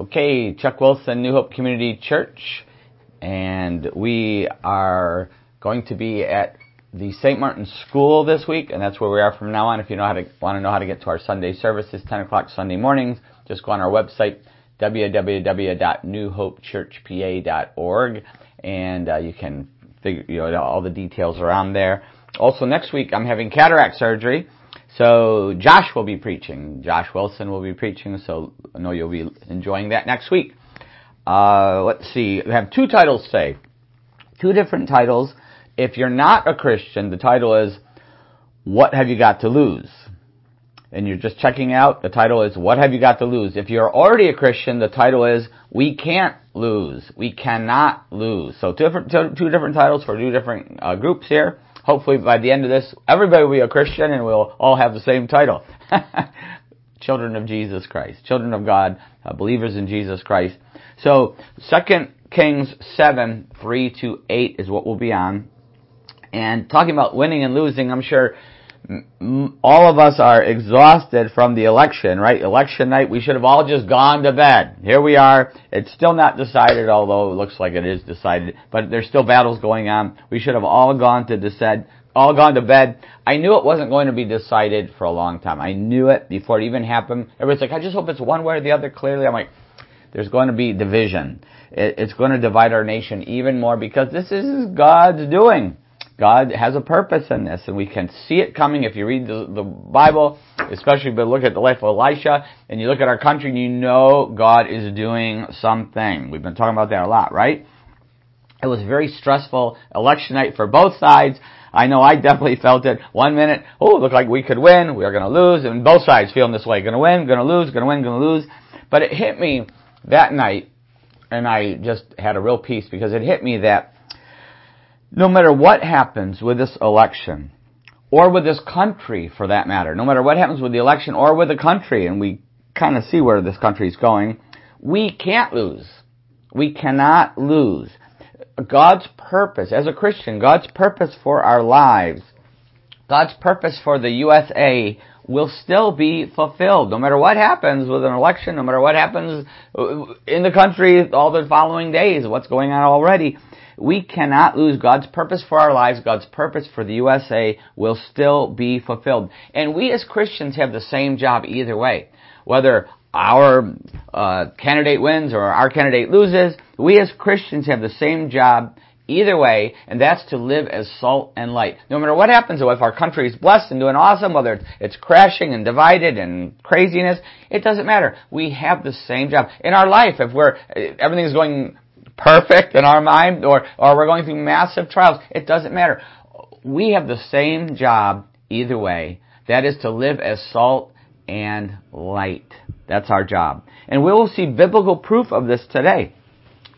Okay, Chuck Wilson, New Hope Community Church, and we are going to be at the St. Martin School this week, and that's where we are from now on. If you know how to want to know how to get to our Sunday services, 10 o'clock Sunday mornings, just go on our website www.newhopechurchpa.org, and uh, you can figure you know all the details around there. Also, next week I'm having cataract surgery. So Josh will be preaching. Josh Wilson will be preaching. So I know you'll be enjoying that next week. Uh, let's see. We have two titles today. Two different titles. If you're not a Christian, the title is What Have You Got to Lose? And you're just checking out, the title is What Have You Got to Lose? If you're already a Christian, the title is We Can't Lose. We Cannot Lose. So two different, two different titles for two different uh, groups here hopefully by the end of this, everybody will be a Christian and we'll all have the same title. Children of Jesus Christ. Children of God, uh, believers in Jesus Christ. So, 2 Kings 7, 3 to 8 is what we'll be on. And talking about winning and losing, I'm sure all of us are exhausted from the election, right? Election night, we should have all just gone to bed. Here we are. It's still not decided, although it looks like it is decided, but there's still battles going on. We should have all gone to decide, all gone to bed. I knew it wasn't going to be decided for a long time. I knew it before it even happened. Everybody's like, I just hope it's one way or the other clearly. I'm like, there's going to be division. It's going to divide our nation even more because this is God's doing. God has a purpose in this, and we can see it coming if you read the, the Bible, especially if you look at the life of Elisha, and you look at our country, and you know God is doing something. We've been talking about that a lot, right? It was a very stressful election night for both sides. I know I definitely felt it. One minute, oh, it looked like we could win, we are going to lose, and both sides feeling this way. Going to win, going to lose, going to win, going to lose. But it hit me that night, and I just had a real peace because it hit me that no matter what happens with this election, or with this country for that matter, no matter what happens with the election or with the country, and we kind of see where this country is going, we can't lose. We cannot lose. God's purpose, as a Christian, God's purpose for our lives, God's purpose for the USA will still be fulfilled. No matter what happens with an election, no matter what happens in the country all the following days, what's going on already, we cannot lose God's purpose for our lives, God's purpose for the USA will still be fulfilled. And we as Christians have the same job either way. Whether our uh, candidate wins or our candidate loses, we as Christians have the same job either way, and that's to live as salt and light. No matter what happens, if our country is blessed and doing awesome, whether it's crashing and divided and craziness, it doesn't matter. We have the same job. In our life, if we're, everything's going perfect in our mind or, or we're going through massive trials. It doesn't matter. We have the same job either way. That is to live as salt and light. That's our job. And we will see biblical proof of this today.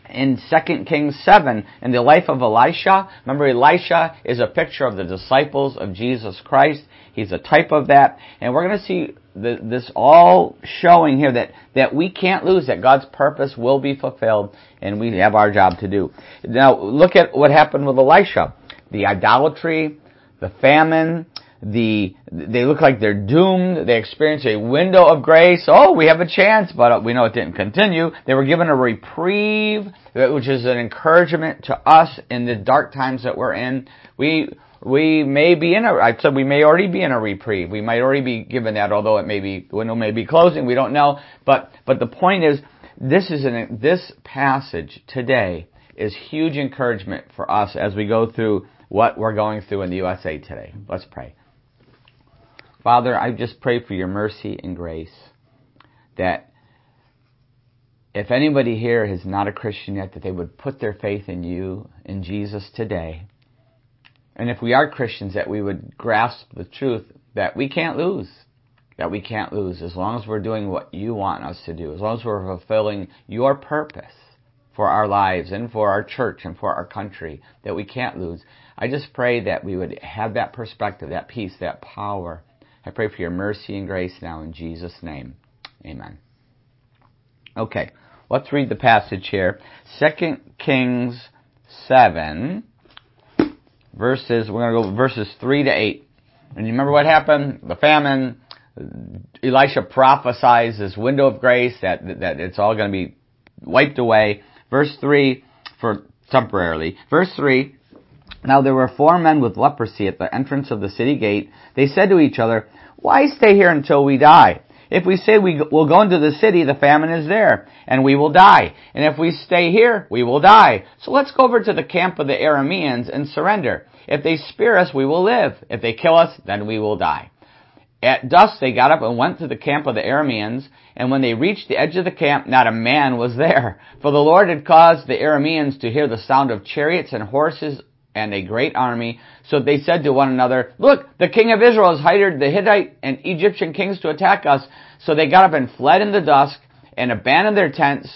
In 2 Kings 7, in the life of Elisha, remember Elisha is a picture of the disciples of Jesus Christ. He's a type of that. And we're going to see the, this all showing here that, that we can't lose, that God's purpose will be fulfilled, and we have our job to do. Now, look at what happened with Elisha. The idolatry, the famine, the, they look like they're doomed. They experience a window of grace. Oh, we have a chance, but we know it didn't continue. They were given a reprieve, which is an encouragement to us in the dark times that we're in. We, we may be in a, I said we may already be in a reprieve. We might already be given that, although it may be, window may be closing. We don't know. But, but the point is, this is an, this passage today is huge encouragement for us as we go through what we're going through in the USA today. Let's pray. Father, I just pray for your mercy and grace that if anybody here is not a Christian yet, that they would put their faith in you, in Jesus today, and if we are Christians, that we would grasp the truth that we can't lose. That we can't lose as long as we're doing what you want us to do, as long as we're fulfilling your purpose for our lives and for our church and for our country, that we can't lose. I just pray that we would have that perspective, that peace, that power. I pray for your mercy and grace now in Jesus' name. Amen. Okay, let's read the passage here. 2 Kings 7 verses, we're going to go verses 3 to 8. And you remember what happened? The famine, Elisha prophesies this window of grace that, that it's all going to be wiped away. Verse 3, for temporarily. Verse 3, now there were four men with leprosy at the entrance of the city gate. They said to each other, why stay here until we die? If we say we will go into the city, the famine is there, and we will die. And if we stay here, we will die. So let's go over to the camp of the Arameans and surrender. If they spear us, we will live. If they kill us, then we will die. At dusk they got up and went to the camp of the Arameans, and when they reached the edge of the camp, not a man was there. For the Lord had caused the Arameans to hear the sound of chariots and horses and a great army. So they said to one another, Look, the king of Israel has hired the Hittite and Egyptian kings to attack us. So they got up and fled in the dusk and abandoned their tents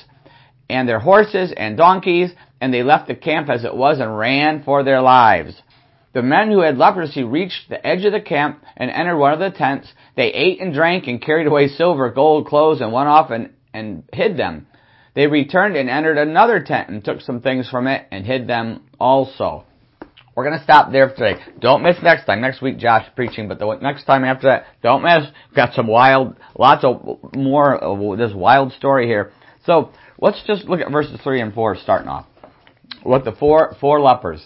and their horses and donkeys, and they left the camp as it was and ran for their lives. The men who had leprosy reached the edge of the camp and entered one of the tents. They ate and drank and carried away silver, gold, clothes, and went off and, and hid them. They returned and entered another tent and took some things from it and hid them also. We're going to stop there for today. Don't miss next time. Next week, Josh preaching, but the next time after that, don't miss. Got some wild, lots of more of this wild story here. So let's just look at verses three and four, starting off. What the four four lepers.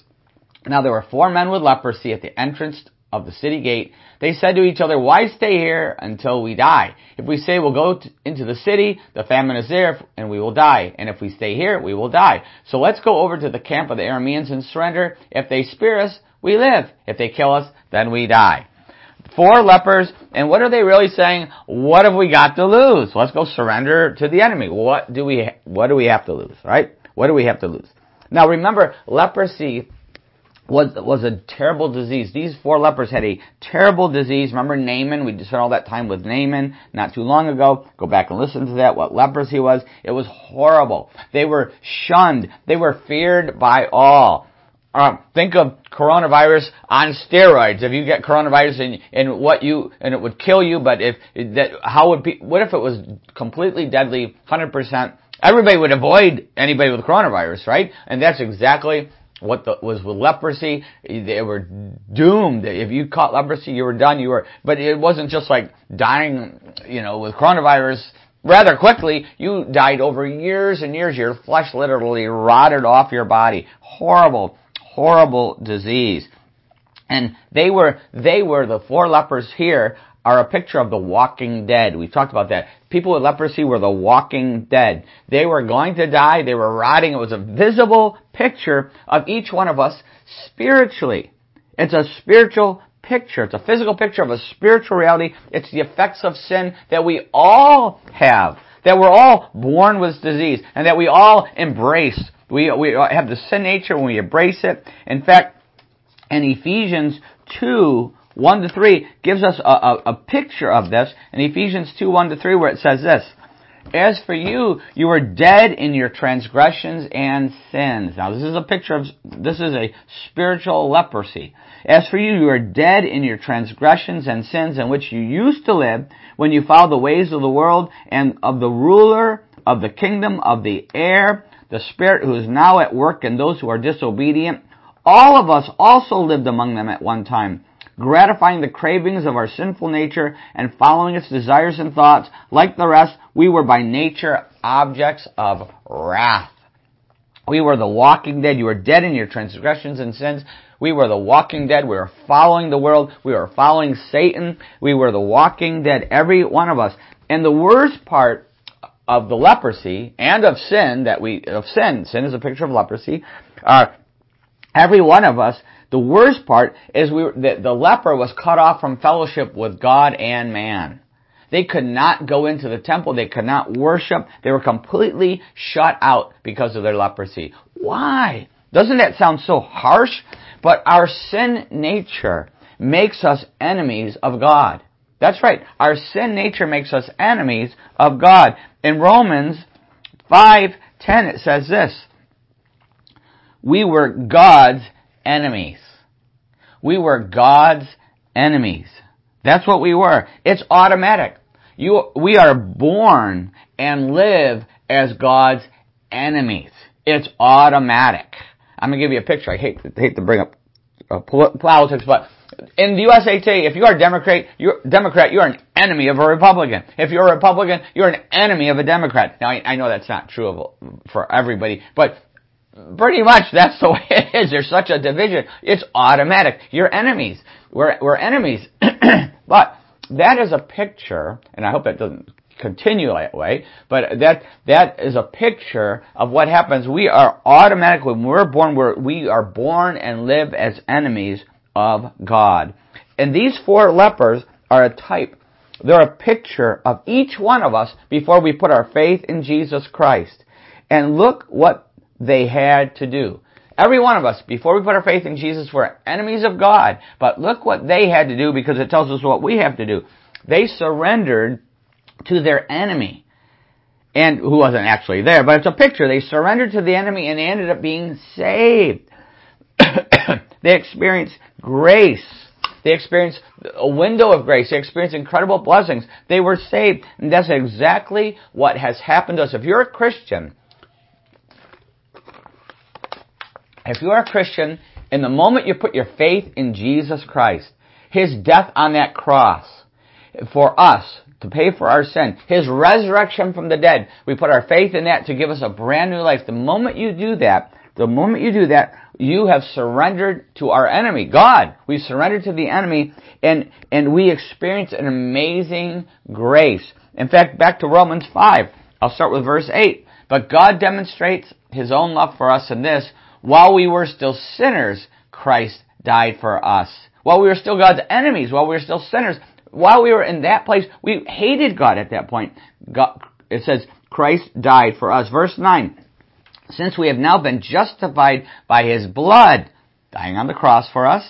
Now there were four men with leprosy at the entrance of the city gate, they said to each other, why stay here until we die? If we say we'll go to, into the city, the famine is there and we will die. And if we stay here, we will die. So let's go over to the camp of the Arameans and surrender. If they spear us, we live. If they kill us, then we die. Four lepers, and what are they really saying? What have we got to lose? Let's go surrender to the enemy. What do we, what do we have to lose, right? What do we have to lose? Now remember, leprosy was, was a terrible disease. These four lepers had a terrible disease. Remember Naaman? We just spent all that time with Naaman not too long ago. Go back and listen to that, what leprosy was. It was horrible. They were shunned. They were feared by all. Uh, think of coronavirus on steroids. If you get coronavirus and, and what you, and it would kill you, but if, that, how would, be, what if it was completely deadly, 100%? Everybody would avoid anybody with coronavirus, right? And that's exactly what the, was with leprosy, they were doomed. If you caught leprosy, you were done. You were, but it wasn't just like dying, you know, with coronavirus rather quickly. You died over years and years. Your flesh literally rotted off your body. Horrible, horrible disease. And they were, they were the four lepers here are a picture of the walking dead. We've talked about that. People with leprosy were the walking dead. They were going to die. They were rotting. It was a visible picture of each one of us spiritually. It's a spiritual picture. It's a physical picture of a spiritual reality. It's the effects of sin that we all have. That we're all born with disease and that we all embrace. We, we have the sin nature when we embrace it. In fact, in Ephesians 2, 1 to 3 gives us a, a, a picture of this in Ephesians 2, 1 to 3 where it says this. As for you, you were dead in your transgressions and sins. Now this is a picture of, this is a spiritual leprosy. As for you, you are dead in your transgressions and sins in which you used to live when you followed the ways of the world and of the ruler of the kingdom of the air, the spirit who is now at work in those who are disobedient. All of us also lived among them at one time gratifying the cravings of our sinful nature and following its desires and thoughts. Like the rest, we were by nature objects of wrath. We were the walking dead. You were dead in your transgressions and sins. We were the walking dead. We were following the world. We were following Satan. We were the walking dead. Every one of us. And the worst part of the leprosy and of sin that we, of sin, sin is a picture of leprosy, uh, every one of us the worst part is we the, the leper was cut off from fellowship with God and man. They could not go into the temple. They could not worship. They were completely shut out because of their leprosy. Why? Doesn't that sound so harsh? But our sin nature makes us enemies of God. That's right. Our sin nature makes us enemies of God. In Romans 5:10 it says this. We were God's enemies. We were God's enemies. That's what we were. It's automatic. You, we are born and live as God's enemies. It's automatic. I'm gonna give you a picture. I hate to, hate to bring up politics, but in the USA today, if you are a Democrat, you're Democrat, you're an enemy of a Republican. If you're a Republican, you're an enemy of a Democrat. Now, I, I know that's not true of, for everybody, but pretty much that's the way it is. There's such a division. It's automatic. You're enemies. We're, we're enemies. but that is a picture, and I hope it doesn't continue that way, but that, that is a picture of what happens. We are automatically, when we're born, we're, we are born and live as enemies of God. And these four lepers are a type. They're a picture of each one of us before we put our faith in Jesus Christ. And look what they had to do. Every one of us, before we put our faith in Jesus, we're enemies of God. But look what they had to do because it tells us what we have to do. They surrendered to their enemy. And who wasn't actually there, but it's a picture. They surrendered to the enemy and ended up being saved. they experienced grace. They experienced a window of grace. They experienced incredible blessings. They were saved. And that's exactly what has happened to us. If you're a Christian, if you are a Christian, in the moment you put your faith in Jesus Christ, His death on that cross, for us, to pay for our sin. His resurrection from the dead. We put our faith in that to give us a brand new life. The moment you do that, the moment you do that, you have surrendered to our enemy, God. We surrendered to the enemy and, and we experience an amazing grace. In fact, back to Romans 5. I'll start with verse 8. But God demonstrates His own love for us in this. While we were still sinners, Christ died for us. While we were still God's enemies, while we were still sinners, while we were in that place, we hated God at that point. God, it says, Christ died for us. Verse 9. Since we have now been justified by His blood, dying on the cross for us,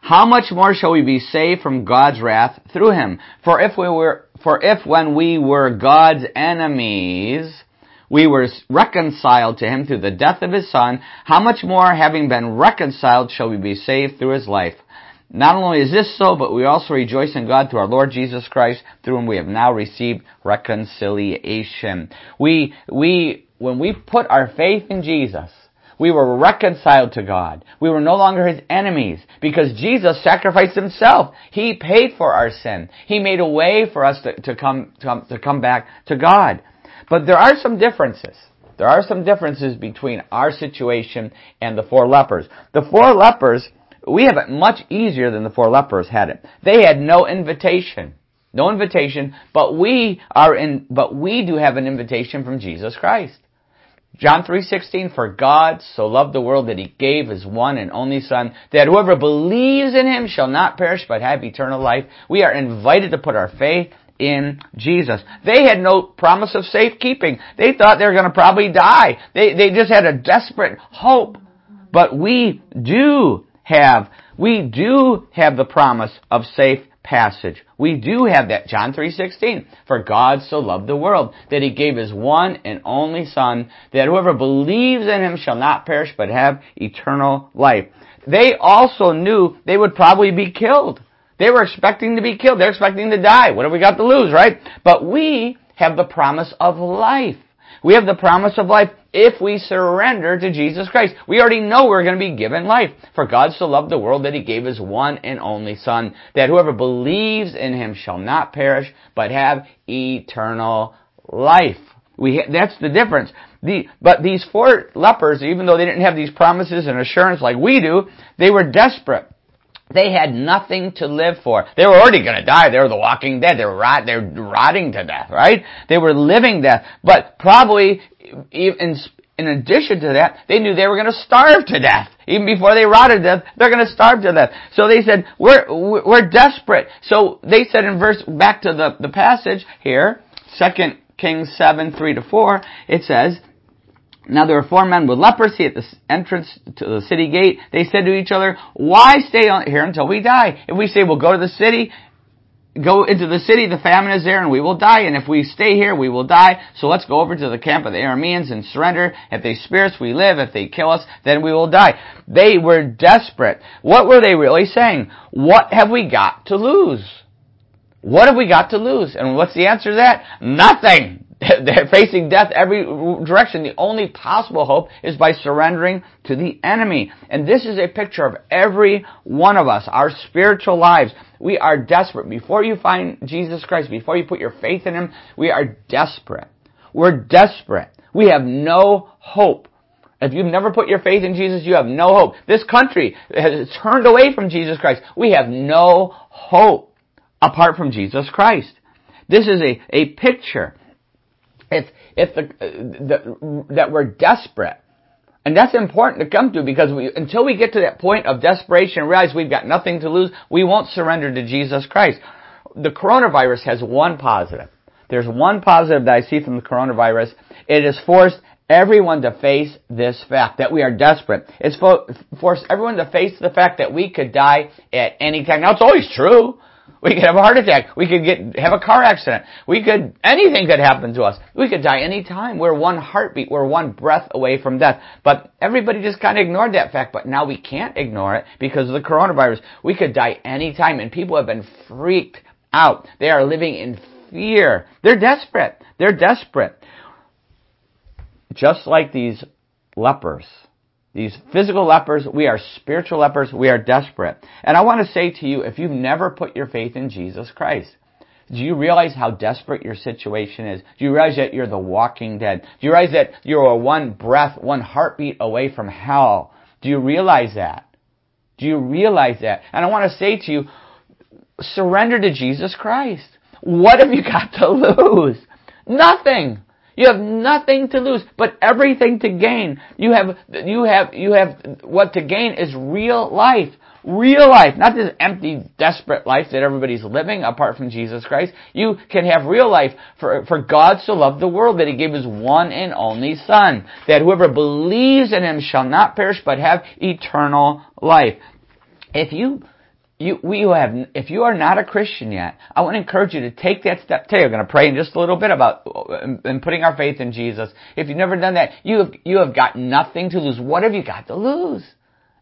how much more shall we be saved from God's wrath through Him? For if we were, for if when we were God's enemies, we were reconciled to Him through the death of His Son, how much more having been reconciled shall we be saved through His life? Not only is this so, but we also rejoice in God through our Lord Jesus Christ, through whom we have now received reconciliation. We, we, when we put our faith in Jesus, we were reconciled to God. We were no longer His enemies because Jesus sacrificed Himself. He paid for our sin. He made a way for us to, to come, to, to come back to God. But there are some differences. There are some differences between our situation and the four lepers. The four lepers we have it much easier than the four lepers had it. They had no invitation. No invitation, but we are in, but we do have an invitation from Jesus Christ. John 3:16 For God so loved the world that he gave his one and only son that whoever believes in him shall not perish but have eternal life. We are invited to put our faith in Jesus. They had no promise of safekeeping. They thought they were going to probably die. They they just had a desperate hope. But we do have, we do have the promise of safe passage. We do have that. John 3.16. For God so loved the world that he gave his one and only son that whoever believes in him shall not perish but have eternal life. They also knew they would probably be killed. They were expecting to be killed. They're expecting to die. What have we got to lose, right? But we have the promise of life. We have the promise of life if we surrender to Jesus Christ. We already know we're going to be given life. For God so loved the world that he gave his one and only Son, that whoever believes in him shall not perish, but have eternal life. We, that's the difference. The, but these four lepers, even though they didn't have these promises and assurance like we do, they were desperate. They had nothing to live for. They were already going to die. They were the walking dead. They were rot, they were rotting to death, right? They were living death. But probably, in, in addition to that, they knew they were going to starve to death. Even before they rotted to death, they're going to starve to death. So they said, we're, we're desperate. So they said in verse, back to the, the passage here, 2 Kings 7, 3 to 4, it says, now there were four men with leprosy at the entrance to the city gate. They said to each other, why stay here until we die? If we say we'll go to the city, go into the city, the famine is there and we will die. And if we stay here, we will die. So let's go over to the camp of the Arameans and surrender. If they spear us, we live. If they kill us, then we will die. They were desperate. What were they really saying? What have we got to lose? What have we got to lose? And what's the answer to that? Nothing. they're facing death every direction. The only possible hope is by surrendering to the enemy. And this is a picture of every one of us, our spiritual lives. We are desperate. Before you find Jesus Christ, before you put your faith in Him, we are desperate. We're desperate. We have no hope. If you've never put your faith in Jesus, you have no hope. This country has turned away from Jesus Christ. We have no hope apart from Jesus Christ. This is a, a picture if if the, the, that we're desperate. And that's important to come to because we, until we get to that point of desperation and realize we've got nothing to lose, we won't surrender to Jesus Christ. The coronavirus has one positive. There's one positive that I see from the coronavirus. It has forced everyone to face this fact that we are desperate. It's forced everyone to face the fact that we could die at any time. Now it's always true. We could have a heart attack. We could get have a car accident. We could anything could happen to us. We could die any time. We're one heartbeat. We're one breath away from death. But everybody just kind of ignored that fact. But now we can't ignore it because of the coronavirus. We could die any time, and people have been freaked out. They are living in fear. They're desperate. They're desperate. Just like these lepers. These physical lepers, we are spiritual lepers, we are desperate. And I want to say to you, if you've never put your faith in Jesus Christ, do you realize how desperate your situation is? Do you realize that you're the walking dead? Do you realize that you're one breath, one heartbeat away from hell? Do you realize that? Do you realize that? And I want to say to you, surrender to Jesus Christ. What have you got to lose? Nothing. You have nothing to lose, but everything to gain. You have, you have, you have, what to gain is real life. Real life, not this empty, desperate life that everybody's living apart from Jesus Christ. You can have real life for, for God so loved the world that He gave His one and only Son, that whoever believes in Him shall not perish but have eternal life. If you you, we have, if you are not a Christian yet, I want to encourage you to take that step today. We're going to pray in just a little bit about and putting our faith in Jesus. If you've never done that, you have, you have got nothing to lose. What have you got to lose?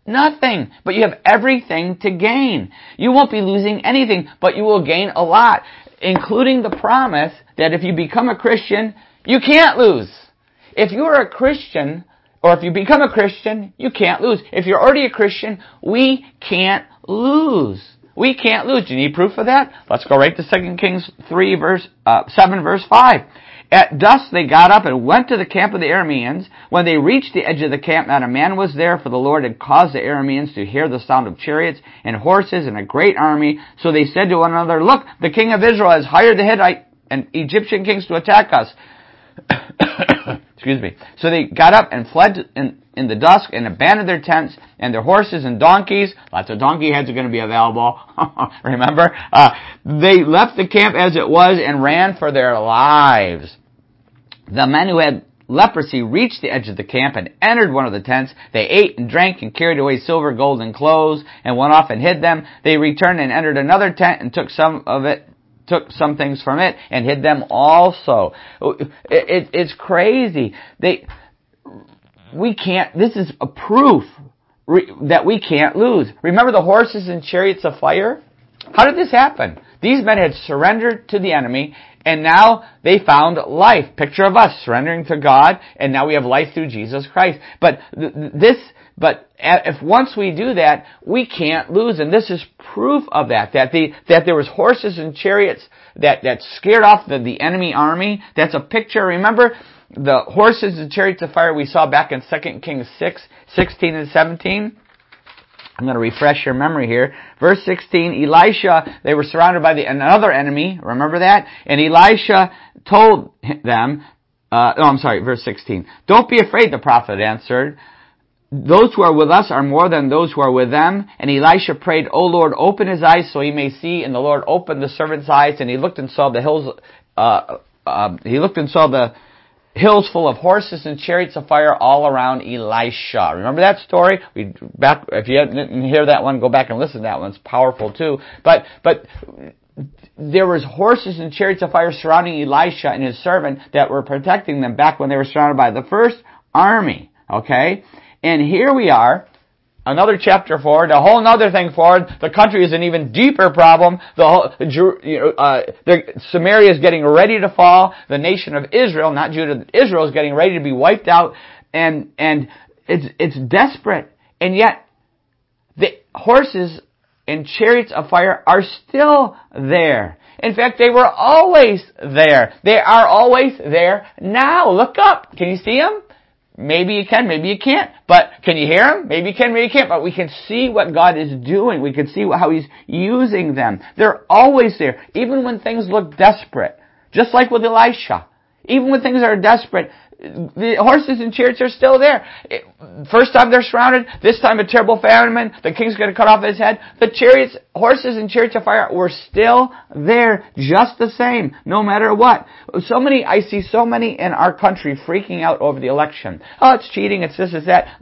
Nothing. But you have everything to gain. You won't be losing anything, but you will gain a lot, including the promise that if you become a Christian, you can't lose. If you are a Christian, or if you become a Christian, you can't lose. If you're already a Christian, we can't lose. We can't lose. Do you need proof of that? Let's go right to 2 Kings 3 verse, uh, 7 verse 5. At dusk they got up and went to the camp of the Arameans. When they reached the edge of the camp, not a man was there, for the Lord had caused the Arameans to hear the sound of chariots and horses and a great army. So they said to one another, Look, the king of Israel has hired the Hittite and Egyptian kings to attack us. Excuse me. So they got up and fled in, in the dusk and abandoned their tents and their horses and donkeys. Lots of donkey heads are going to be available. Remember? Uh, they left the camp as it was and ran for their lives. The men who had leprosy reached the edge of the camp and entered one of the tents. They ate and drank and carried away silver, gold, and clothes and went off and hid them. They returned and entered another tent and took some of it took some things from it and hid them also. It, it, it's crazy. They, we can't, this is a proof re, that we can't lose. Remember the horses and chariots of fire? How did this happen? These men had surrendered to the enemy and now they found life. Picture of us surrendering to God and now we have life through Jesus Christ. But th- this, but if once we do that, we can't lose. And this is proof of that, that the, that there was horses and chariots that, that scared off the, the enemy army. That's a picture. Remember the horses and chariots of fire we saw back in 2 Kings 6, 16 and 17? I'm going to refresh your memory here. Verse 16, Elisha, they were surrounded by the, another enemy, remember that? And Elisha told them, uh, oh, I'm sorry, verse 16. Don't be afraid, the prophet answered those who are with us are more than those who are with them. And Elisha prayed, O Lord, open his eyes so he may see. And the Lord opened the servant's eyes, and he looked and saw the hills. Uh, uh, he looked and saw the hills full of horses and chariots of fire all around Elisha. Remember that story? We back if you didn't hear that one, go back and listen to that one. It's powerful too. But but there was horses and chariots of fire surrounding Elisha and his servant that were protecting them back when they were surrounded by the first army. Okay? And here we are another chapter forward, a whole other thing forward. The country is an even deeper problem. The whole, uh, Samaria is getting ready to fall. The nation of Israel, not Judah, Israel is getting ready to be wiped out, and and it's it's desperate, and yet the horses and chariots of fire are still there. In fact, they were always there. They are always there now. Look up. Can you see them? Maybe you can, maybe you can't. But can you hear them? Maybe you can, maybe you can't. But we can see what God is doing. We can see how He's using them. They're always there, even when things look desperate. Just like with Elisha. Even when things are desperate, the horses and chariots are still there. First time they're surrounded, this time a terrible famine, the king's gonna cut off his head. The chariots, horses and chariots of fire were still there, just the same, no matter what. So many, I see so many in our country freaking out over the election. Oh, it's cheating, it's this, it's that.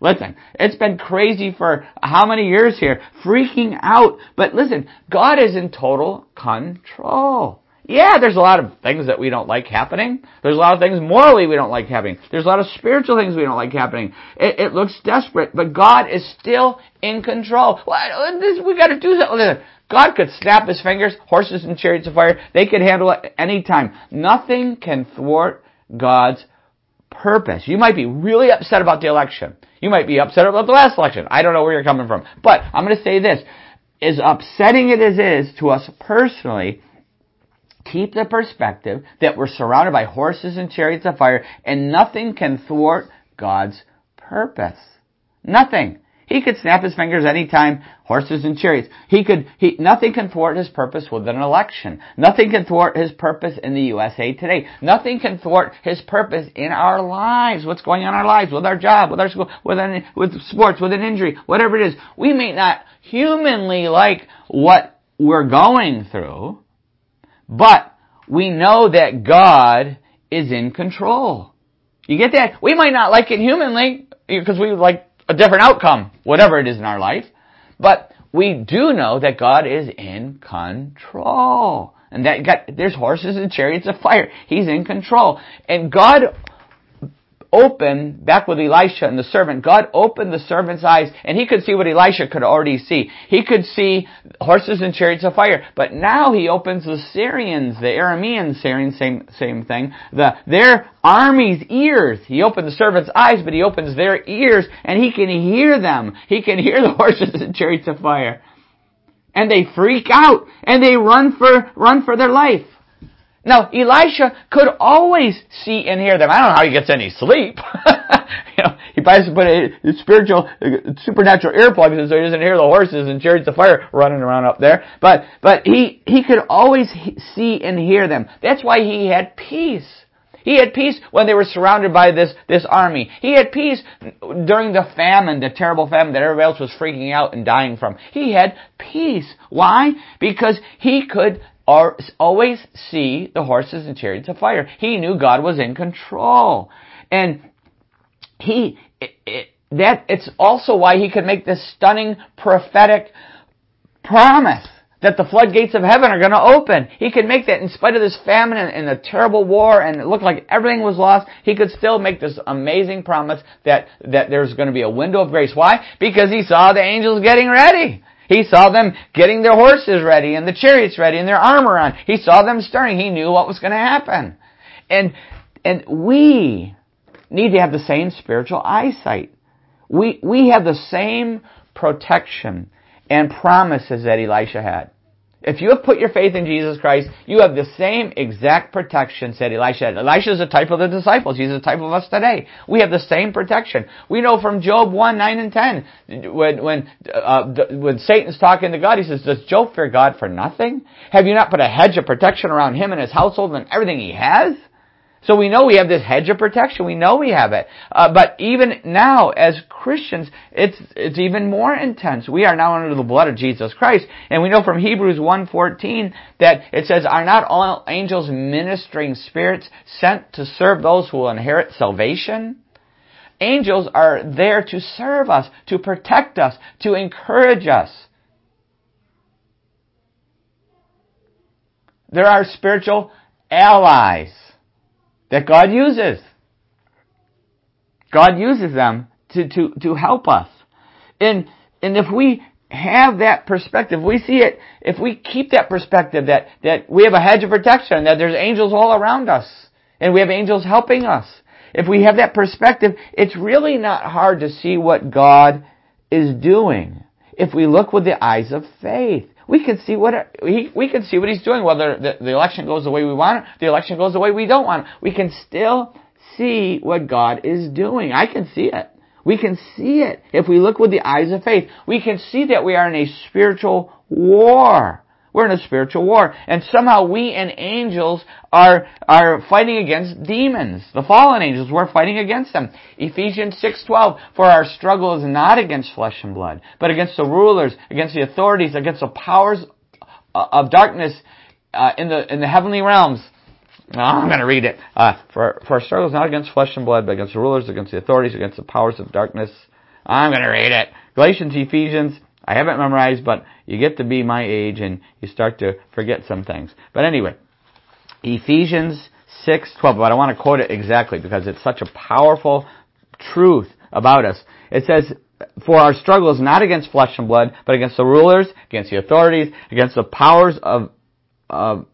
Listen, it's been crazy for how many years here, freaking out. But listen, God is in total control. Yeah, there's a lot of things that we don't like happening. There's a lot of things morally we don't like happening. There's a lot of spiritual things we don't like happening. It, it looks desperate, but God is still in control. Well, this, we gotta do something. God could snap his fingers, horses and chariots of fire, they could handle it any time. Nothing can thwart God's purpose. You might be really upset about the election. You might be upset about the last election. I don't know where you're coming from. But I'm going to say this. As upsetting as it is to us personally, keep the perspective that we're surrounded by horses and chariots of fire and nothing can thwart God's purpose. Nothing. He could snap his fingers anytime, horses and chariots. He could, he, nothing can thwart his purpose with an election. Nothing can thwart his purpose in the USA today. Nothing can thwart his purpose in our lives. What's going on in our lives, with our job, with our school, with, any, with sports, with an injury, whatever it is. We may not humanly like what we're going through, but we know that God is in control. You get that? We might not like it humanly because we like a different outcome, whatever it is in our life. But we do know that God is in control. And that got, there's horses and chariots of fire. He's in control. And God opened, back with Elisha and the servant, God opened the servant's eyes and he could see what Elisha could already see. He could see horses and chariots of fire. But now he opens the Syrians, the Aramean Syrians, same, same thing, the, their army's ears. He opened the servant's eyes, but he opens their ears and he can hear them. He can hear the horses and chariots of fire. And they freak out and they run for, run for their life. Now, Elisha could always see and hear them. I don't know how he gets any sleep. you know, he buys put a spiritual, supernatural earplugs so he doesn't hear the horses and chariots of fire running around up there. But, but he, he could always see and hear them. That's why he had peace. He had peace when they were surrounded by this, this army. He had peace during the famine, the terrible famine that everybody else was freaking out and dying from. He had peace. Why? Because he could always see the horses and chariots of fire. He knew God was in control. And he, it, it, that, it's also why he could make this stunning prophetic promise that the floodgates of heaven are going to open. He could make that in spite of this famine and, and, the terrible war and it looked like everything was lost. He could still make this amazing promise that, that there's going to be a window of grace. Why? Because he saw the angels getting ready. He saw them getting their horses ready and the chariots ready and their armor on. He saw them stirring. He knew what was going to happen. And, and we need to have the same spiritual eyesight. We, we have the same protection and promises that Elisha had. If you have put your faith in Jesus Christ, you have the same exact protection said Elisha. Elisha is a type of the disciples. He's a type of us today. We have the same protection. We know from Job 1, 9 and 10, when, when, uh, when Satan's talking to God, he says, does Job fear God for nothing? Have you not put a hedge of protection around him and his household and everything he has? So we know we have this hedge of protection. We know we have it. Uh, but even now, as Christians, it's it's even more intense. We are now under the blood of Jesus Christ, and we know from Hebrews 1:14 that it says, "Are not all angels ministering spirits sent to serve those who will inherit salvation?" Angels are there to serve us, to protect us, to encourage us. There are spiritual allies that God uses. God uses them to, to, to help us. And, and if we have that perspective, we see it, if we keep that perspective that, that we have a hedge of protection, that there's angels all around us, and we have angels helping us. If we have that perspective, it's really not hard to see what God is doing. If we look with the eyes of faith, we can see what he, we can see what he's doing. Whether the, the election goes the way we want it, the election goes the way we don't want it, we can still see what God is doing. I can see it. We can see it. If we look with the eyes of faith, we can see that we are in a spiritual war. We're in a spiritual war. And somehow we and angels are, are fighting against demons. The fallen angels, we're fighting against them. Ephesians 6.12, for our struggle is not against flesh and blood, but against the rulers, against the authorities, against the powers of darkness uh, in the, in the heavenly realms. Oh, I'm going to read it. Uh, for, for our struggle is not against flesh and blood, but against the rulers, against the authorities, against the powers of darkness. I'm going to read it. Galatians, Ephesians. I haven't memorized, but you get to be my age and you start to forget some things. But anyway, Ephesians 6:12. But I want to quote it exactly because it's such a powerful truth about us. It says, "For our struggle is not against flesh and blood, but against the rulers, against the authorities, against the powers of of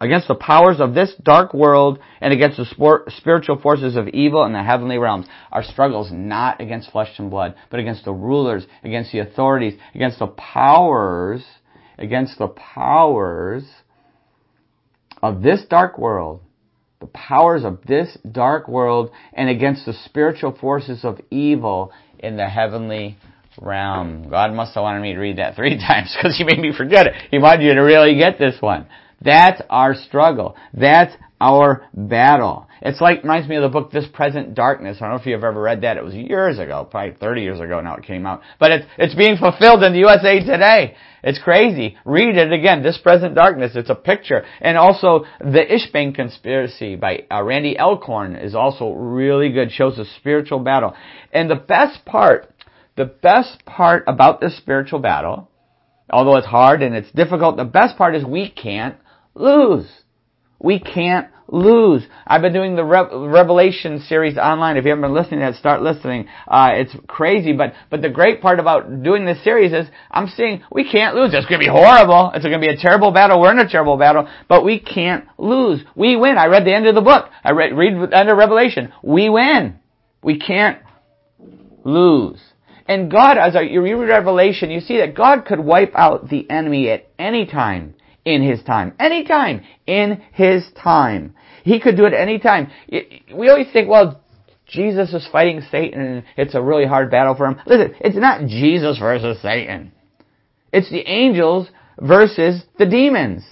against the powers of this dark world and against the spiritual forces of evil in the heavenly realms. Our struggle is not against flesh and blood, but against the rulers, against the authorities, against the powers, against the powers of this dark world, the powers of this dark world, and against the spiritual forces of evil in the heavenly realm. God must have wanted me to read that three times because He made me forget it. He wanted you to really get this one. That's our struggle. That's our battle. It's like, reminds me of the book This Present Darkness. I don't know if you've ever read that. It was years ago, probably 30 years ago now it came out. But it's, it's being fulfilled in the USA today. It's crazy. Read it again. This Present Darkness. It's a picture. And also, The Ishbane Conspiracy by uh, Randy Alcorn is also really good. Shows a spiritual battle. And the best part, the best part about this spiritual battle, although it's hard and it's difficult, the best part is we can't lose. We can't lose. I've been doing the Re- Revelation series online. If you haven't been listening to it, start listening. Uh, it's crazy, but but the great part about doing this series is I'm seeing we can't lose. It's going to be horrible. It's going to be a terrible battle. We're in a terrible battle, but we can't lose. We win. I read the end of the book. I read read the end of Revelation. We win. We can't lose. And God, as you read Revelation, you see that God could wipe out the enemy at any time in His time. Anytime in His time. He could do it anytime. We always think, well, Jesus is fighting Satan and it's a really hard battle for him. Listen, it's not Jesus versus Satan. It's the angels versus the demons.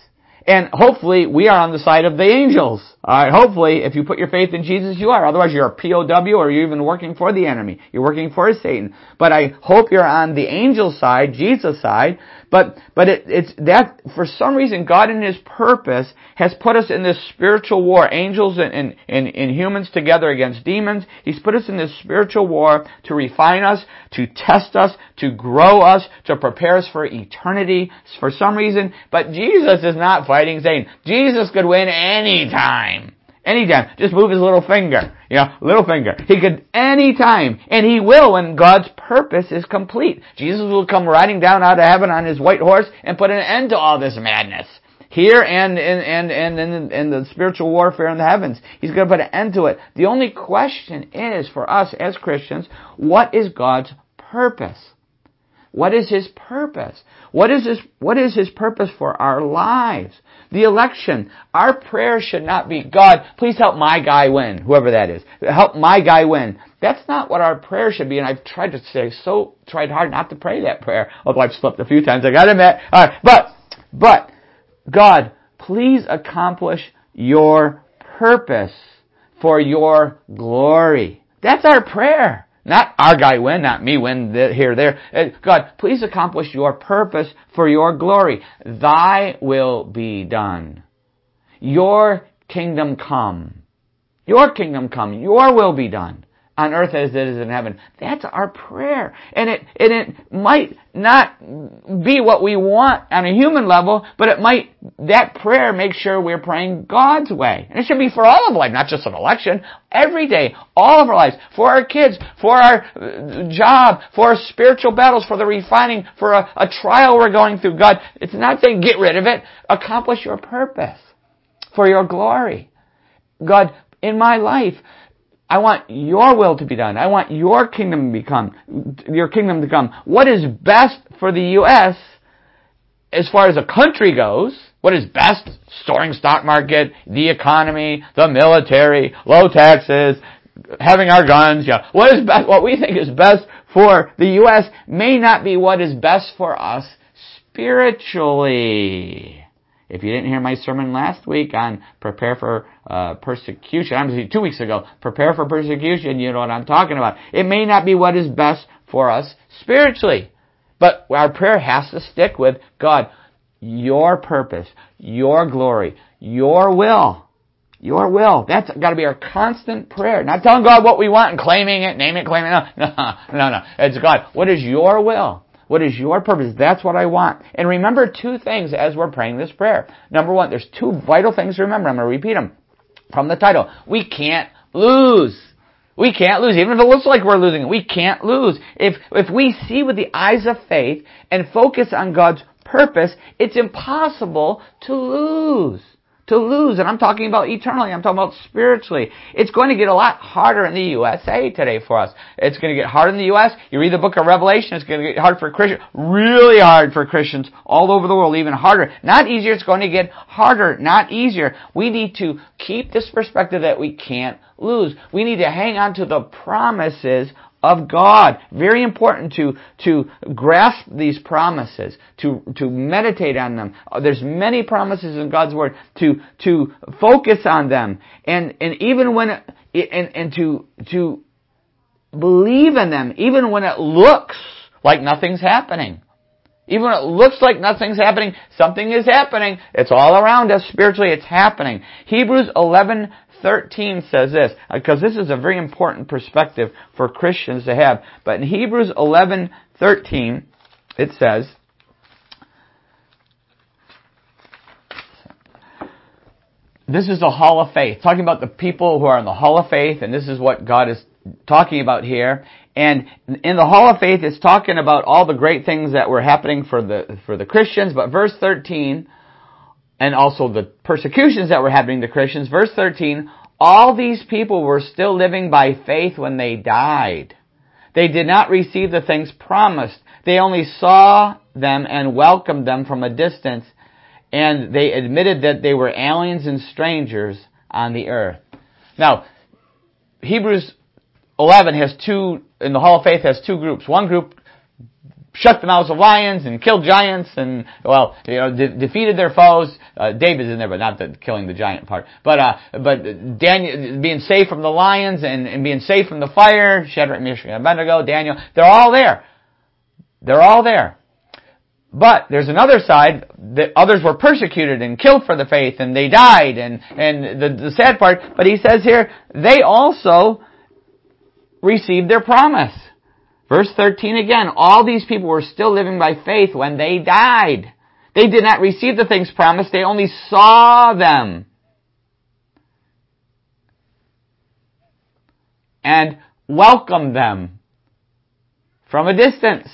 And hopefully we are on the side of the angels. Alright, hopefully if you put your faith in Jesus, you are. Otherwise you're a POW or you're even working for the enemy. You're working for Satan. But I hope you're on the angel side, Jesus side, but, but it, it's that, for some reason, God in His purpose has put us in this spiritual war, angels and, and, and, and humans together against demons. He's put us in this spiritual war to refine us, to test us, to grow us, to prepare us for eternity for some reason. But Jesus is not fighting Satan. Jesus could win any time. Anytime. Just move his little finger. You know, little finger. He could anytime. And he will when God's purpose is complete. Jesus will come riding down out of heaven on his white horse and put an end to all this madness. Here and and and and in, the spiritual warfare in the heavens. He's going to put an end to it. The only question is for us as Christians, what is God's purpose? What is His purpose? What is His, what is His purpose for our lives? The election. Our prayer should not be, God, please help my guy win, whoever that is. Help my guy win. That's not what our prayer should be, and I've tried to say, so, tried hard not to pray that prayer, although I've slipped a few times, I gotta admit. Alright, but, but, God, please accomplish your purpose for your glory. That's our prayer. Not our guy win, not me win here, there. Uh, God, please accomplish your purpose for your glory. Thy will be done. Your kingdom come. Your kingdom come. Your will be done. On earth as it is in heaven. That's our prayer. And it, and it might not be what we want on a human level, but it might, that prayer makes sure we're praying God's way. And it should be for all of life, not just an election. Every day, all of our lives, for our kids, for our uh, job, for our spiritual battles, for the refining, for a, a trial we're going through. God, it's not saying get rid of it. Accomplish your purpose for your glory. God, in my life, I want your will to be done. I want your kingdom to become, your kingdom to come. What is best for the U.S. as far as a country goes? What is best? Soaring stock market, the economy, the military, low taxes, having our guns. Yeah. What is best? What we think is best for the U.S. may not be what is best for us spiritually. If you didn't hear my sermon last week on prepare for uh, persecution, I'm two weeks ago, prepare for persecution, you know what I'm talking about. It may not be what is best for us spiritually, but our prayer has to stick with God, your purpose, your glory, your will. Your will. That's got to be our constant prayer. Not telling God what we want and claiming it, name it, claiming it. No, no, no. It's God. What is your will? What is your purpose? That's what I want. And remember two things as we're praying this prayer. Number one, there's two vital things to remember. I'm going to repeat them from the title. We can't lose. We can't lose. Even if it looks like we're losing, we can't lose. If, if we see with the eyes of faith and focus on God's purpose, it's impossible to lose to lose. And I'm talking about eternally. I'm talking about spiritually. It's going to get a lot harder in the USA today for us. It's going to get hard in the US. You read the book of Revelation, it's going to get hard for Christians. Really hard for Christians all over the world, even harder. Not easier, it's going to get harder, not easier. We need to keep this perspective that we can't lose. We need to hang on to the promises of God. Very important to, to grasp these promises, to, to meditate on them. Uh, there's many promises in God's Word to, to focus on them. And, and even when, and, and to, to believe in them, even when it looks like nothing's happening. Even when it looks like nothing's happening, something is happening. It's all around us spiritually. It's happening. Hebrews 11 13 says this, because this is a very important perspective for Christians to have. But in Hebrews 11, 13, it says, this is the hall of faith, talking about the people who are in the hall of faith, and this is what God is talking about here. And in the hall of faith, it's talking about all the great things that were happening for the, for the Christians, but verse 13, and also the persecutions that were happening to Christians. Verse 13, all these people were still living by faith when they died. They did not receive the things promised. They only saw them and welcomed them from a distance, and they admitted that they were aliens and strangers on the earth. Now, Hebrews 11 has two, in the Hall of Faith has two groups. One group shut the mouths of lions and killed giants and well you know de- defeated their foes. Uh, david's in there but not the killing the giant part. But uh but daniel being safe from the lions and, and being safe from the fire shadrach meshach and abednego daniel they're all there. They're all there. But there's another side that others were persecuted and killed for the faith and they died and and the, the sad part but he says here they also received their promise Verse 13 again, all these people were still living by faith when they died. They did not receive the things promised, they only saw them. And welcomed them from a distance.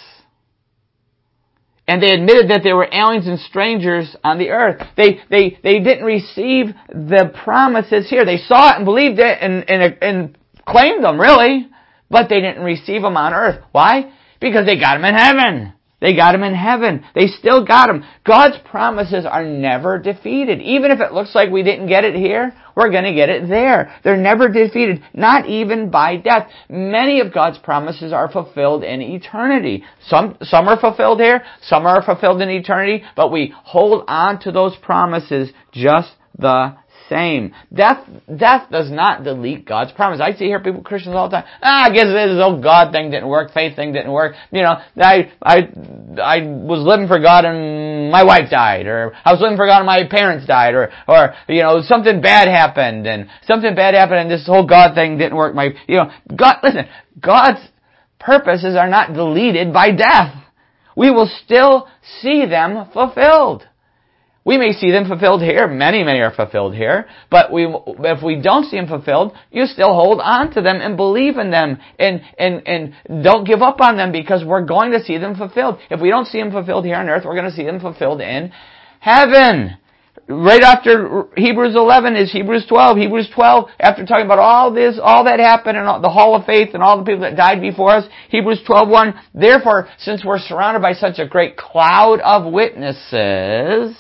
And they admitted that they were aliens and strangers on the earth. They, they, they didn't receive the promises here. They saw it and believed it and, and, and claimed them, really. But they didn't receive them on earth. Why? Because they got them in heaven. They got them in heaven. They still got them. God's promises are never defeated. Even if it looks like we didn't get it here, we're going to get it there. They're never defeated, not even by death. Many of God's promises are fulfilled in eternity. Some, some are fulfilled here, some are fulfilled in eternity, but we hold on to those promises just the same. Death, death does not delete God's promise. I see here people, Christians all the time, ah, I guess this old God thing didn't work, faith thing didn't work. You know, I, I, I was living for God and my wife died, or I was living for God and my parents died, or, or, you know, something bad happened, and something bad happened and this whole God thing didn't work. My, you know, God, listen, God's purposes are not deleted by death. We will still see them fulfilled. We may see them fulfilled here. Many, many are fulfilled here. But we, if we don't see them fulfilled, you still hold on to them and believe in them and, and, and don't give up on them because we're going to see them fulfilled. If we don't see them fulfilled here on earth, we're going to see them fulfilled in heaven. Right after Hebrews 11 is Hebrews 12. Hebrews 12, after talking about all this, all that happened and all, the hall of faith and all the people that died before us, Hebrews 12:1. Therefore, since we're surrounded by such a great cloud of witnesses,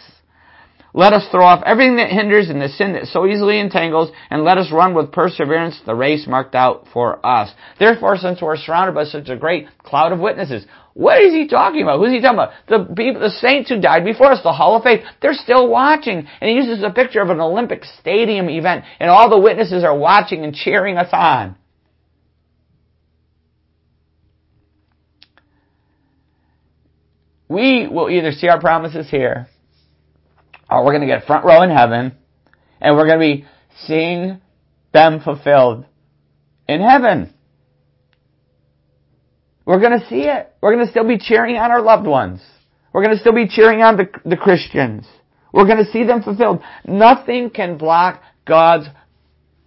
let us throw off everything that hinders and the sin that so easily entangles, and let us run with perseverance the race marked out for us. Therefore, since we're surrounded by such a great cloud of witnesses, what is he talking about? Who's he talking about? The people, the saints who died before us, the Hall of Faith. They're still watching. And he uses a picture of an Olympic stadium event, and all the witnesses are watching and cheering us on. We will either see our promises here, or we're going to get front row in heaven, and we're going to be seeing them fulfilled in heaven. We're going to see it. We're going to still be cheering on our loved ones. We're going to still be cheering on the, the Christians. We're going to see them fulfilled. Nothing can block God's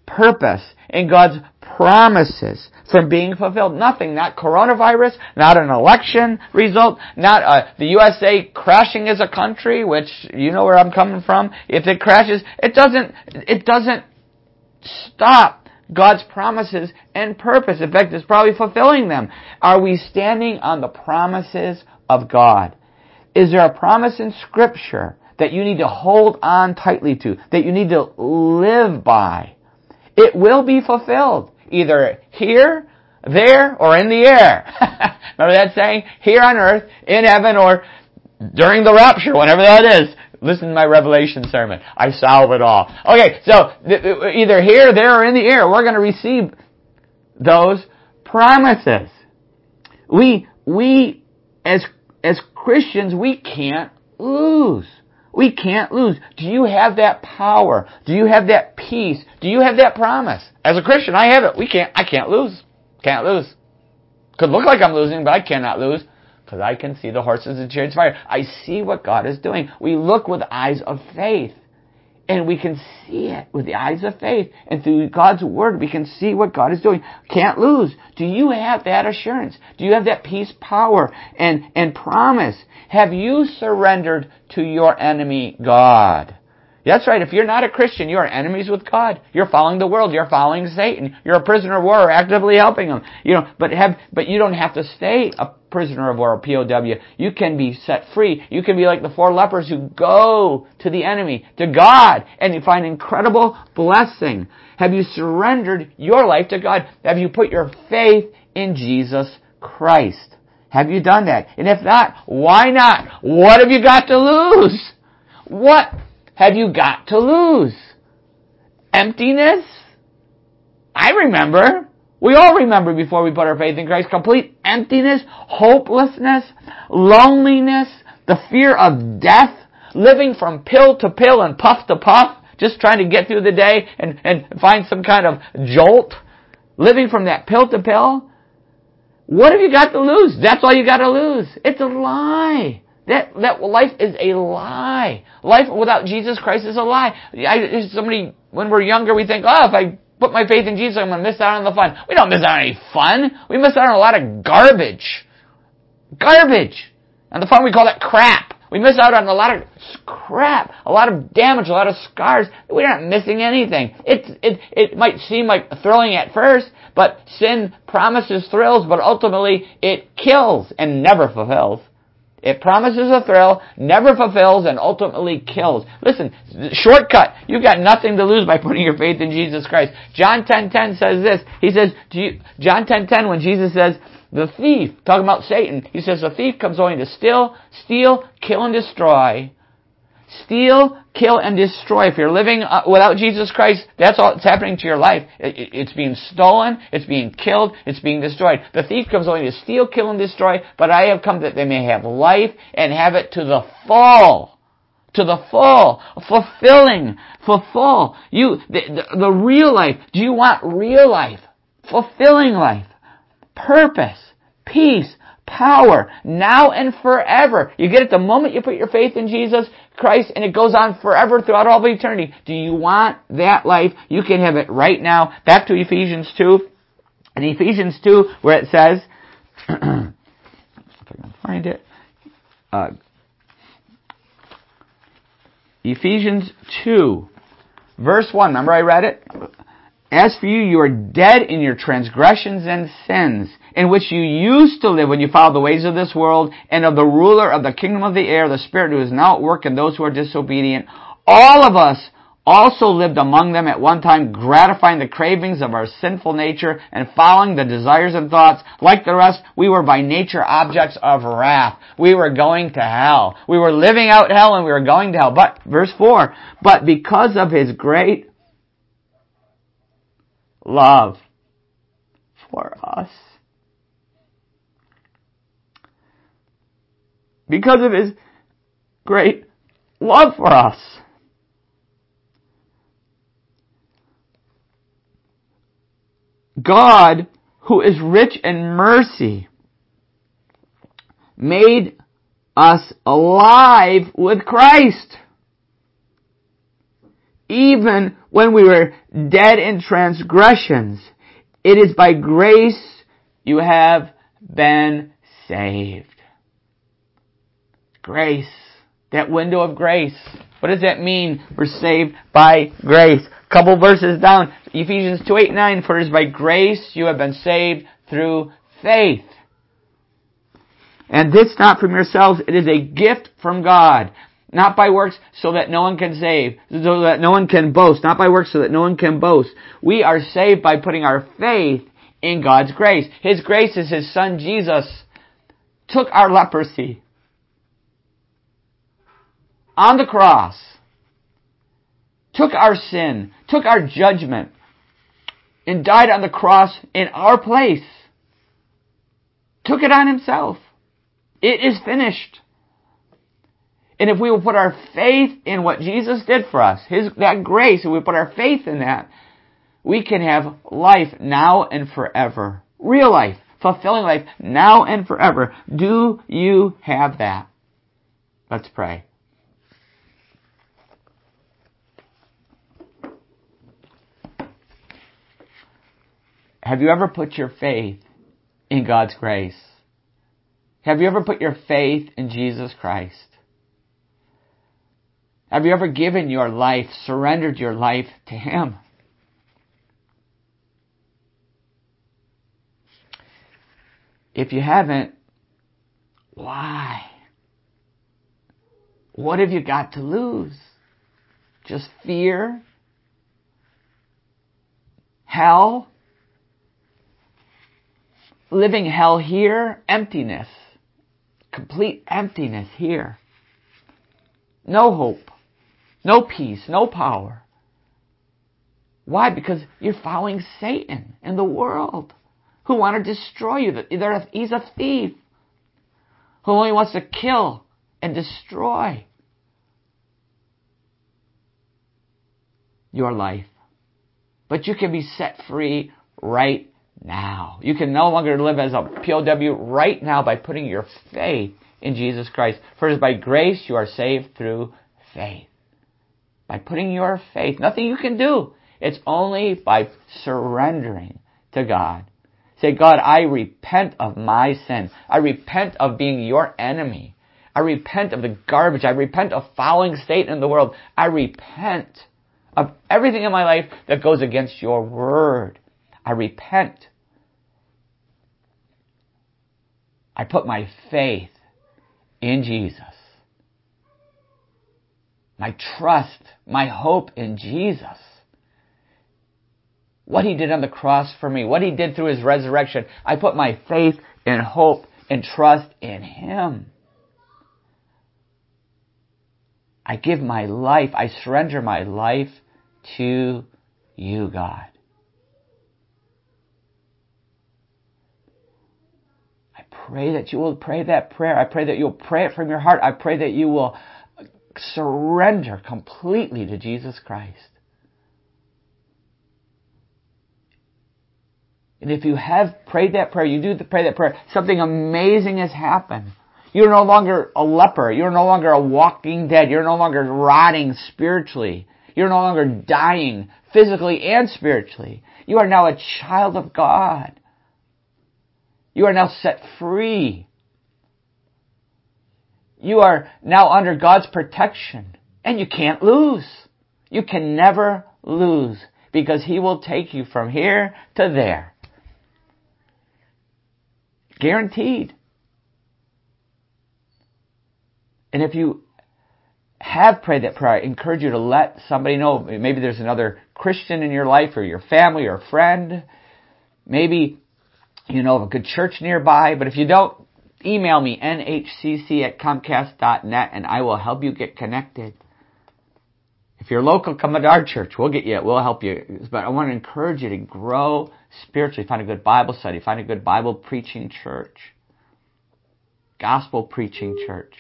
purpose and God's promises from being fulfilled. Nothing. Not coronavirus, not an election result, not uh, the USA crashing as a country, which you know where I'm coming from. If it crashes, it doesn't, it doesn't stop God's promises and purpose. In fact, it's probably fulfilling them. Are we standing on the promises of God? Is there a promise in scripture that you need to hold on tightly to, that you need to live by? It will be fulfilled either here, there, or in the air. Remember that saying? Here on earth, in heaven, or during the rapture, whenever that is. Listen to my Revelation sermon. I solve it all. Okay, so either here, there, or in the air, we're going to receive those promises. We, we, as, as Christians, we can't lose. We can't lose. Do you have that power? Do you have that peace? Do you have that promise? As a Christian, I have it. We can't, I can't lose. Can't lose. Could look like I'm losing, but I cannot lose. Because I can see the horses and chariots fire. I see what God is doing. We look with eyes of faith. And we can see it with the eyes of faith. And through God's Word, we can see what God is doing. Can't lose. Do you have that assurance? Do you have that peace, power, and, and promise? Have you surrendered to your enemy, God? That's right. If you're not a Christian, you are enemies with God. You're following the world. You're following Satan. You're a prisoner of war, actively helping him. You know, but have, but you don't have to stay a prisoner of war, a POW. You can be set free. You can be like the four lepers who go to the enemy, to God, and you find incredible blessing. Have you surrendered your life to God? Have you put your faith in Jesus Christ? Have you done that? And if not, why not? What have you got to lose? What have you got to lose? Emptiness? I remember. We all remember before we put our faith in Christ. Complete emptiness, hopelessness, loneliness, the fear of death, living from pill to pill and puff to puff, just trying to get through the day and, and find some kind of jolt. Living from that pill to pill. What have you got to lose? That's all you got to lose. It's a lie. That, that life is a lie. Life without Jesus Christ is a lie. I, somebody, when we're younger, we think, oh, if I put my faith in Jesus, I'm going to miss out on the fun. We don't miss out on any fun. We miss out on a lot of garbage. Garbage. And the fun, we call that crap. We miss out on a lot of crap, a lot of damage, a lot of scars. We're not missing anything. It, it, it might seem like thrilling at first, but sin promises thrills, but ultimately it kills and never fulfills. It promises a thrill, never fulfills, and ultimately kills. Listen, shortcut. You've got nothing to lose by putting your faith in Jesus Christ. John 10.10 10 says this. He says, John 10.10 10, when Jesus says, the thief, talking about Satan, he says, the thief comes only to steal, steal, kill, and destroy. Steal, kill, and destroy. If you're living uh, without Jesus Christ, that's all that's happening to your life. It's being stolen, it's being killed, it's being destroyed. The thief comes only to steal, kill, and destroy, but I have come that they may have life and have it to the full. To the full, fulfilling, fulfill. You, the, the, the real life. Do you want real life? Fulfilling life. Purpose. Peace power now and forever. You get it the moment you put your faith in Jesus Christ and it goes on forever throughout all of eternity. Do you want that life? You can have it right now. Back to Ephesians 2. In Ephesians 2 where it says, if I can find it, uh, Ephesians 2 verse 1. Remember I read it? As for you, you are dead in your transgressions and sins, in which you used to live when you followed the ways of this world and of the ruler of the kingdom of the air, the spirit who is now at work in those who are disobedient. All of us also lived among them at one time, gratifying the cravings of our sinful nature and following the desires and thoughts. Like the rest, we were by nature objects of wrath. We were going to hell. We were living out hell and we were going to hell. But, verse 4, but because of his great love for us. Because of his great love for us. God, who is rich in mercy, made us alive with Christ even when we were dead in transgressions. It is by grace you have been saved. Grace. That window of grace. What does that mean? We're saved by grace. Couple verses down. Ephesians 2, 8, 9. For it is by grace you have been saved through faith. And this not from yourselves, it is a gift from God not by works so that no one can save, so that no one can boast, not by works so that no one can boast. We are saved by putting our faith in God's grace. His grace is His Son Jesus took our leprosy on the cross, took our sin, took our judgment, and died on the cross in our place. Took it on Himself. It is finished. And if we will put our faith in what Jesus did for us, His, that grace, and we put our faith in that, we can have life now and forever. Real life, fulfilling life now and forever. Do you have that? Let's pray. Have you ever put your faith in God's grace? Have you ever put your faith in Jesus Christ? Have you ever given your life, surrendered your life to Him? If you haven't, why? What have you got to lose? Just fear? Hell? Living hell here? Emptiness. Complete emptiness here. No hope. No peace, no power. Why? Because you're following Satan and the world who want to destroy you. He's a thief who only wants to kill and destroy your life. But you can be set free right now. You can no longer live as a POW right now by putting your faith in Jesus Christ. Is by grace you are saved through faith by putting your faith. Nothing you can do. It's only by surrendering to God. Say, God, I repent of my sin. I repent of being your enemy. I repent of the garbage. I repent of following Satan in the world. I repent of everything in my life that goes against your word. I repent. I put my faith in Jesus my trust, my hope in Jesus. What he did on the cross for me, what he did through his resurrection. I put my faith and hope and trust in him. I give my life, I surrender my life to you, God. I pray that you will pray that prayer. I pray that you'll pray it from your heart. I pray that you will surrender completely to Jesus Christ. And if you have prayed that prayer, you do pray that prayer, something amazing has happened. You're no longer a leper. You're no longer a walking dead. You're no longer rotting spiritually. You're no longer dying physically and spiritually. You are now a child of God. You are now set free. You are now under God's protection and you can't lose. You can never lose because He will take you from here to there. Guaranteed. And if you have prayed that prayer, I encourage you to let somebody know. Maybe there's another Christian in your life or your family or friend. Maybe you know of a good church nearby. But if you don't, email me, nhcc at comcast.net, and I will help you get connected. If you're local, come to our church. We'll get you, we'll help you. But I want to encourage you to grow spiritually. Find a good Bible study. Find a good Bible preaching church. Gospel preaching church.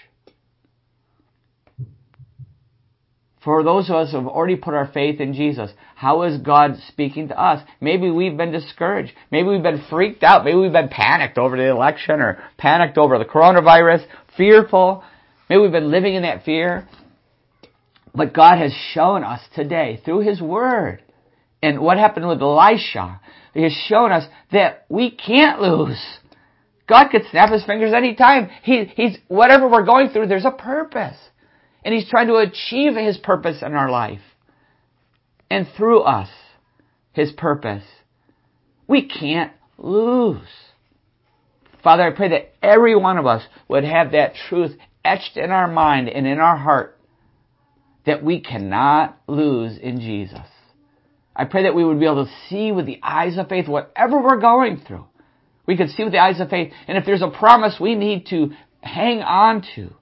For those of us who have already put our faith in Jesus, how is God speaking to us? Maybe we've been discouraged. Maybe we've been freaked out. Maybe we've been panicked over the election or panicked over the coronavirus, fearful. Maybe we've been living in that fear. But God has shown us today through His Word and what happened with Elisha. He has shown us that we can't lose. God could snap His fingers anytime. He, he's, whatever we're going through, there's a purpose. And He's trying to achieve His purpose in our life. And through us, His purpose. We can't lose. Father, I pray that every one of us would have that truth etched in our mind and in our heart that we cannot lose in Jesus. I pray that we would be able to see with the eyes of faith whatever we're going through. We could see with the eyes of faith. And if there's a promise we need to hang on to,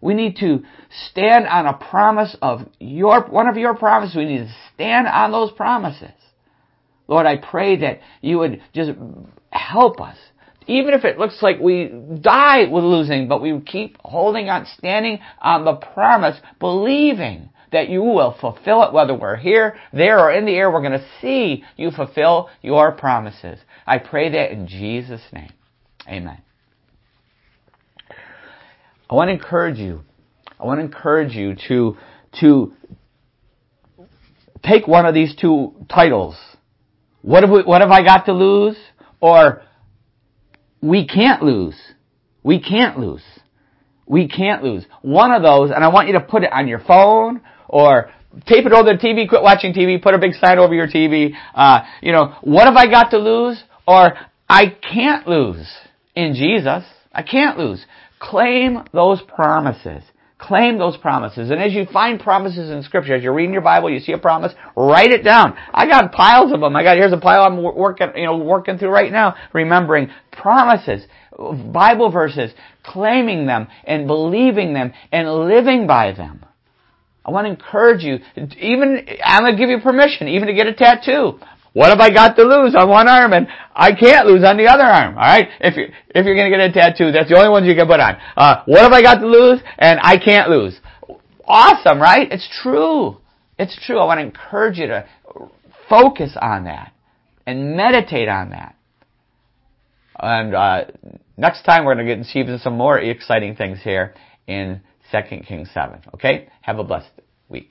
we need to stand on a promise of your, one of your promises. We need to stand on those promises. Lord, I pray that you would just help us. Even if it looks like we die with losing, but we keep holding on, standing on the promise, believing that you will fulfill it, whether we're here, there, or in the air, we're going to see you fulfill your promises. I pray that in Jesus' name. Amen. I want to encourage you. I want to encourage you to, to take one of these two titles. What have, we, what have I got to lose? Or we can't lose. We can't lose. We can't lose. One of those, and I want you to put it on your phone or tape it over the TV, quit watching TV, put a big sign over your TV. Uh, you know, what have I got to lose? Or I can't lose in Jesus. I can't lose. Claim those promises. Claim those promises. And as you find promises in scripture, as you're reading your Bible, you see a promise, write it down. I got piles of them. I got, here's a pile I'm working, you know, working through right now, remembering promises, Bible verses, claiming them and believing them and living by them. I want to encourage you, even, I'm going to give you permission, even to get a tattoo. What have I got to lose on one arm and I can't lose on the other arm? Alright? If you if you're gonna get a tattoo, that's the only ones you can put on. Uh, what have I got to lose and I can't lose? Awesome, right? It's true. It's true. I want to encourage you to focus on that and meditate on that. And uh, next time we're going to get see some more exciting things here in 2 Kings 7. Okay? Have a blessed week.